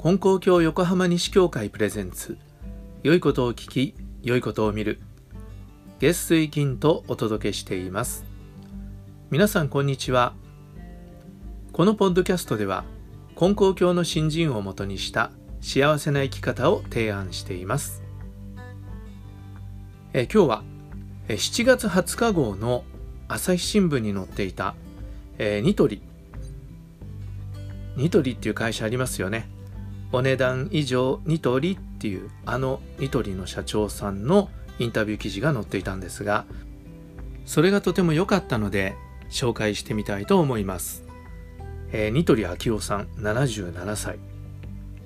金光教横浜西教会プレゼンツ。良いことを聞き良いことを見る。月水金とお届けしています。皆さんこんにちは。このポッドキャストでは金光教の新人をもとにした幸せな生き方を提案しています。え今日は7月20日号の朝日新聞に載っていた、えー、ニトリ。ニトリっていう会社ありますよね。お値段以上ニトリっていうあのニトリの社長さんのインタビュー記事が載っていたんですがそれがとても良かったので紹介してみたいと思います、えー、ニトリ昭夫さん77歳。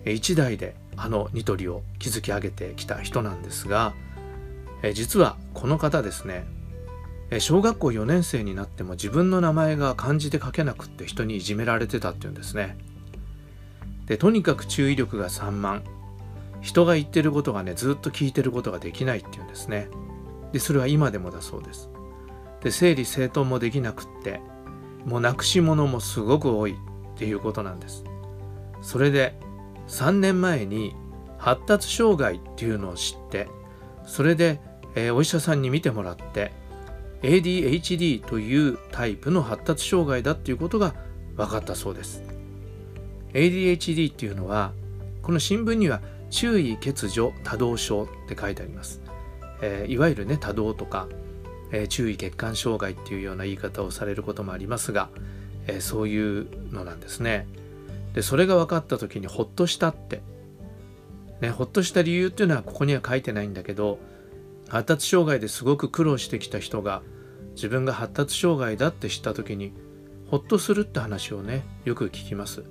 一代であのニトリを築き上げてきた人なんですが、え、実はこの方ですね。小学校4年生になっても自分の名前が漢字で書けなくって人にいじめられてたっていうんですね。でとにかく注意力が散漫。人が言ってることがねずっと聞いてることができないっていうんですね。でそれは今でもだそうです。で整理整頓もできなくってもうなくし物もすごく多いっていうことなんです。それで3年前に発達障害っていうのを知ってそれで、えー、お医者さんに見てもらって ADHD というタイプの発達障害だっていうことが分かったそうです。ADHD っていうのはこの新聞には注意欠如多動症って書いてあります、えー、いわゆるね多動とか、えー、注意欠陥障害っていうような言い方をされることもありますが、えー、そういうのなんですね。でそれが分かった時にほっとしたって。ねほっとした理由っていうのはここには書いてないんだけど発達障害ですごく苦労してきた人が自分が発達障害だって知った時にほっとするって話をねよく聞きます。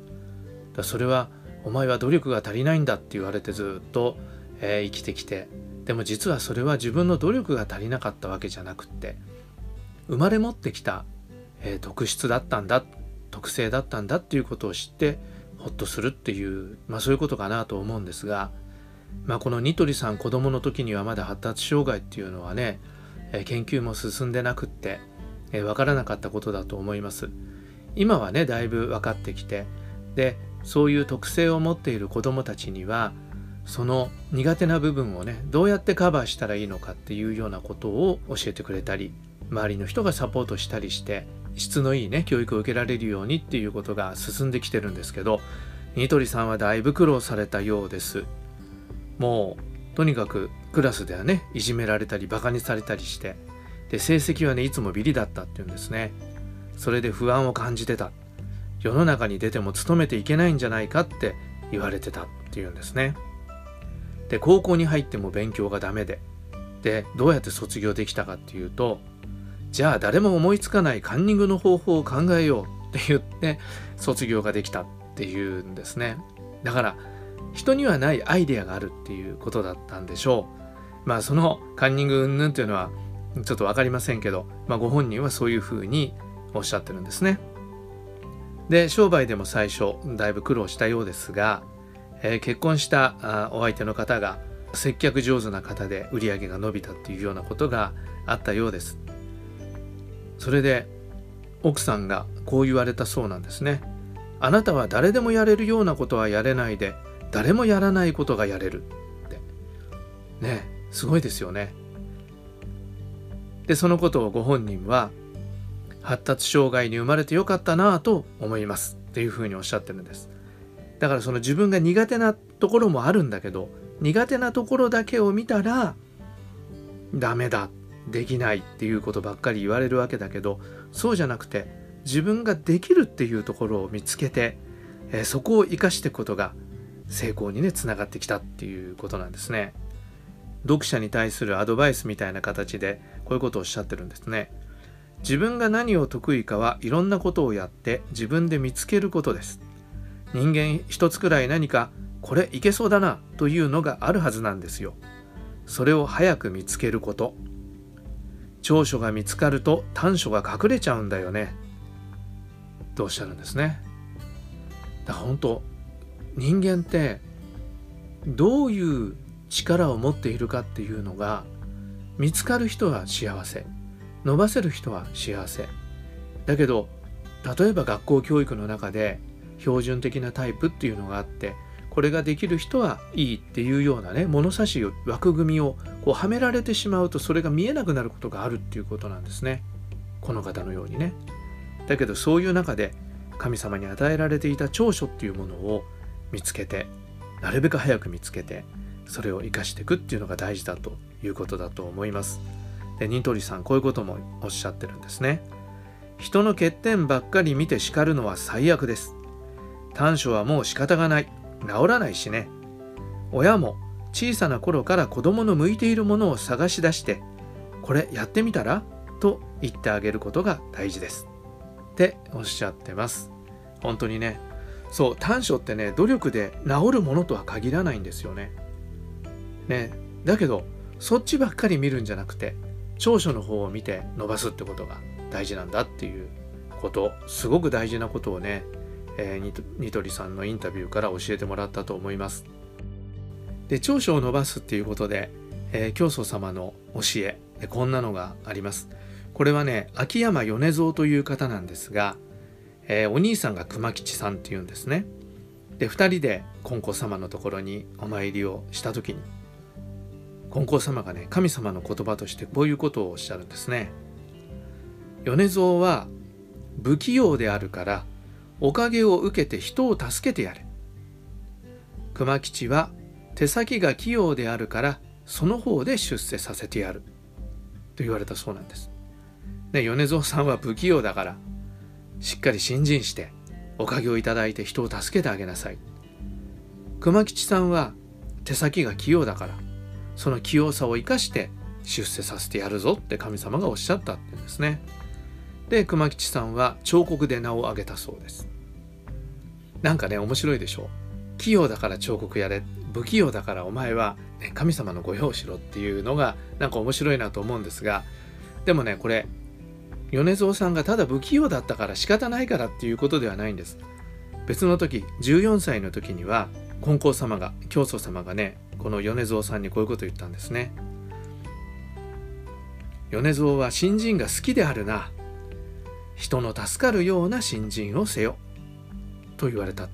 だそれはお前は努力が足りないんだって言われてずっと、えー、生きてきてでも実はそれは自分の努力が足りなかったわけじゃなくって生まれ持ってきた、えー、特質だったんだ特性だったんだっていうことを知ってほっとするっていう、まあ、そういうことかなと思うんですが、まあ、このニトリさん子供の時にはまだ発達障害っていうのはね、えー、研究も進んでなくって、えー、分からなかったことだと思います。今はねだいぶ分かってきてでそういう特性を持っている子どもたちにはその苦手な部分をねどうやってカバーしたらいいのかっていうようなことを教えてくれたり周りの人がサポートしたりして質のいいね教育を受けられるようにっていうことが進んできてるんですけどニトリさんはだいぶ苦労されたようです。もうとにかくクラスではねいじめられたりバカにされたりしてで成績はねいつもビリだったっていうんですね。それで不安を感じてた。世の中に出ても勤めていけないんじゃないかって言われてたっていうんですね。で高校に入っても勉強がダメででどうやって卒業できたかっていうとじゃあ誰も思いつかないカンニングの方法を考えようって言って卒業ができたっていうんですね。だから人にはないアイデアがあるっていうことだったんでしょう。まあそのカンニング云々っていうのはちょっと分かりませんけど、まあ、ご本人はそういうふうにおっしゃってるんですね。で商売でも最初だいぶ苦労したようですが、えー、結婚したお相手の方が接客上手な方で売り上げが伸びたっていうようなことがあったようです。それで奥さんがこう言われたそうなんですね。あなたは誰でもやれるようなことはやれないで誰もやらないことがやれるって。ねすごいですよね。でそのことをご本人は発達障害に生まれてよかったなぁと思います。っていうふうにおっしゃってるんです。だからその自分が苦手なところもあるんだけど苦手なところだけを見たらダメだできないっていうことばっかり言われるわけだけどそうじゃなくて自分ができるっていうところを見つけて、え、そこを生かしていくことが成功にねつながってきたっていうことなんですね。読者に対するアドバイスみたいな形でこういうことをおっしゃってるんですね。自分が何を得意かはいろんなことをやって自分で見つけることです。人間一つくらい何かこれいけそうだなというのがあるはずなんですよ。それを早く見つけること。長所が見つかると短所が隠れちゃうんだよね。とおっしゃるんですね。だから本当人間ってどういう力を持っているかっていうのが見つかる人は幸せ。伸ばせる人は幸せ。だけど例えば学校教育の中で標準的なタイプっていうのがあってこれができる人はいいっていうようなね物差し枠組みをこうはめられてしまうとそれが見えなくなることがあるっていうことなんですね。この方のようにね。だけどそういう中で神様に与えられていた長所っていうものを見つけてなるべく早く見つけてそれを生かしていくっていうのが大事だということだと思います。ニトリさんこういうこともおっしゃってるんですね。人の欠点ばっかり見て叱るのは最悪です。短所はもう仕方がない。治らないしね。親も小さな頃から子供の向いているものを探し出してこれやってみたら？と言ってあげることが大事です。っておっしゃってます。本当にね。そう短所ってね努力で治るものとは限らないんですよね。ね。だけどそっちばっかり見るんじゃなくて長所の方を見て伸ばすってことが大事なんだっていうことすごく大事なことをねえー、ニトリさんのインタビューから教えてもらったと思います。で長所を伸ばすっていうことで、えー、教祖様の教えでこんなのがあります。これはね秋山米蔵という方なんですが、えー、お兄さんが熊吉さんっていうんですね。で2人で金光様のところにお参りをした時に金光様がね神様の言葉としてこういうことをおっしゃるんですね。米蔵は不器用であるからおかげを受けて人を助けてやれ熊吉は手先が器用であるからその方で出世させてやると言われたそうなんです。で米蔵さんは不器用だからしっかり信心しておかげをいただいて人を助けてあげなさい。熊吉さんは手先が器用だからその器用さを生かして出世させてやるぞって神様がおっしゃったって言うんですね。で熊吉さんは彫刻で名を挙げたそうです。なんかね面白いでしょ器用だから彫刻やれ不器用だからお前は、ね、神様の御用しろっていうのがなんか面白いなと思うんですがでもねこれ米蔵さんがただ不器用だったから仕方ないからっていうことではないんです別の時14歳の時には金光様が教祖様がねこの米蔵さんにこういうことを言ったんですね。米蔵は新人が好きであるな。人の助かるような新人をせよ。と言われた。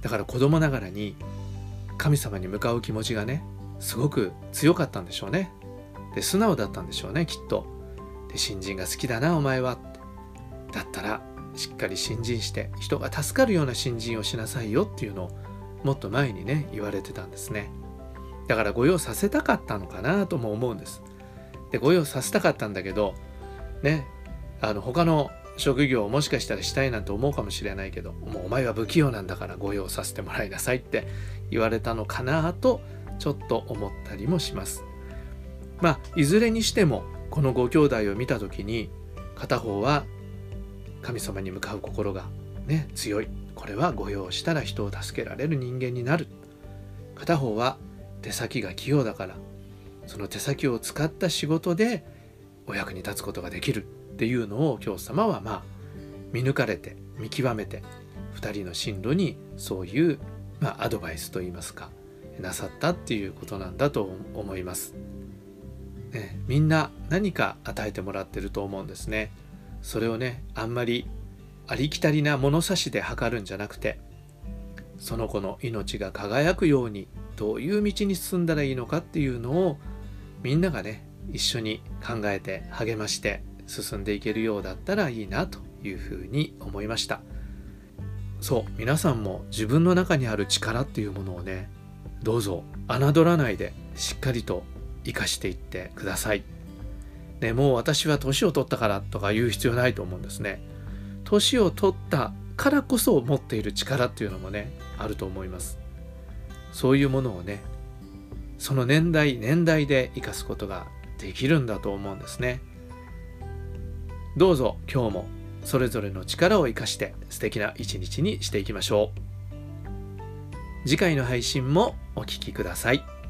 だから子供ながらに神様に向かう気持ちがねすごく強かったんでしょうね。で素直だったんでしょうねきっと。で新人が好きだなお前は。だったらしっかり新人して人が助かるような新人をしなさいよっていうのをもっと前にね言われてたんですね。だから御用させたかったのかなとも思うんです。で御用させたかったんだけどねあの他の職業をもしかしたらしたいなんて思うかもしれないけどもうお前は不器用なんだから御用させてもらいなさいって言われたのかなとちょっと思ったりもします。まあいずれにしてもこのご兄弟を見た時に片方は神様に向かう心がね強い。これは御用したら人を助けられる人間になる片方は手先が器用だからその手先を使った仕事でお役に立つことができるっていうのを教祖様はまあ見抜かれて見極めて2人の進路にそういう、まあ、アドバイスといいますかなさったっていうことなんだと思います。ね、みんな何か与えてもらってると思うんですね。それをねあんまりありきたりな物差しで測るんじゃなくてその子の命が輝くようにどういう道に進んだらいいのかっていうのをみんながね一緒に考えて励まして進んでいけるようだったらいいなというふうに思いましたそう皆さんも自分の中にある力っていうものをねどうぞ侮らないでしっかりと生かしていってください。ね、もう私は年を取ったからとか言う必要ないと思うんですね。年を取ったからこそ持っている力っていうのもねあると思います。そういうものをねその年代年代で生かすことができるんだと思うんですね。どうぞ今日もそれぞれの力を生かして素敵な一日にしていきましょう次回の配信もお聴きください。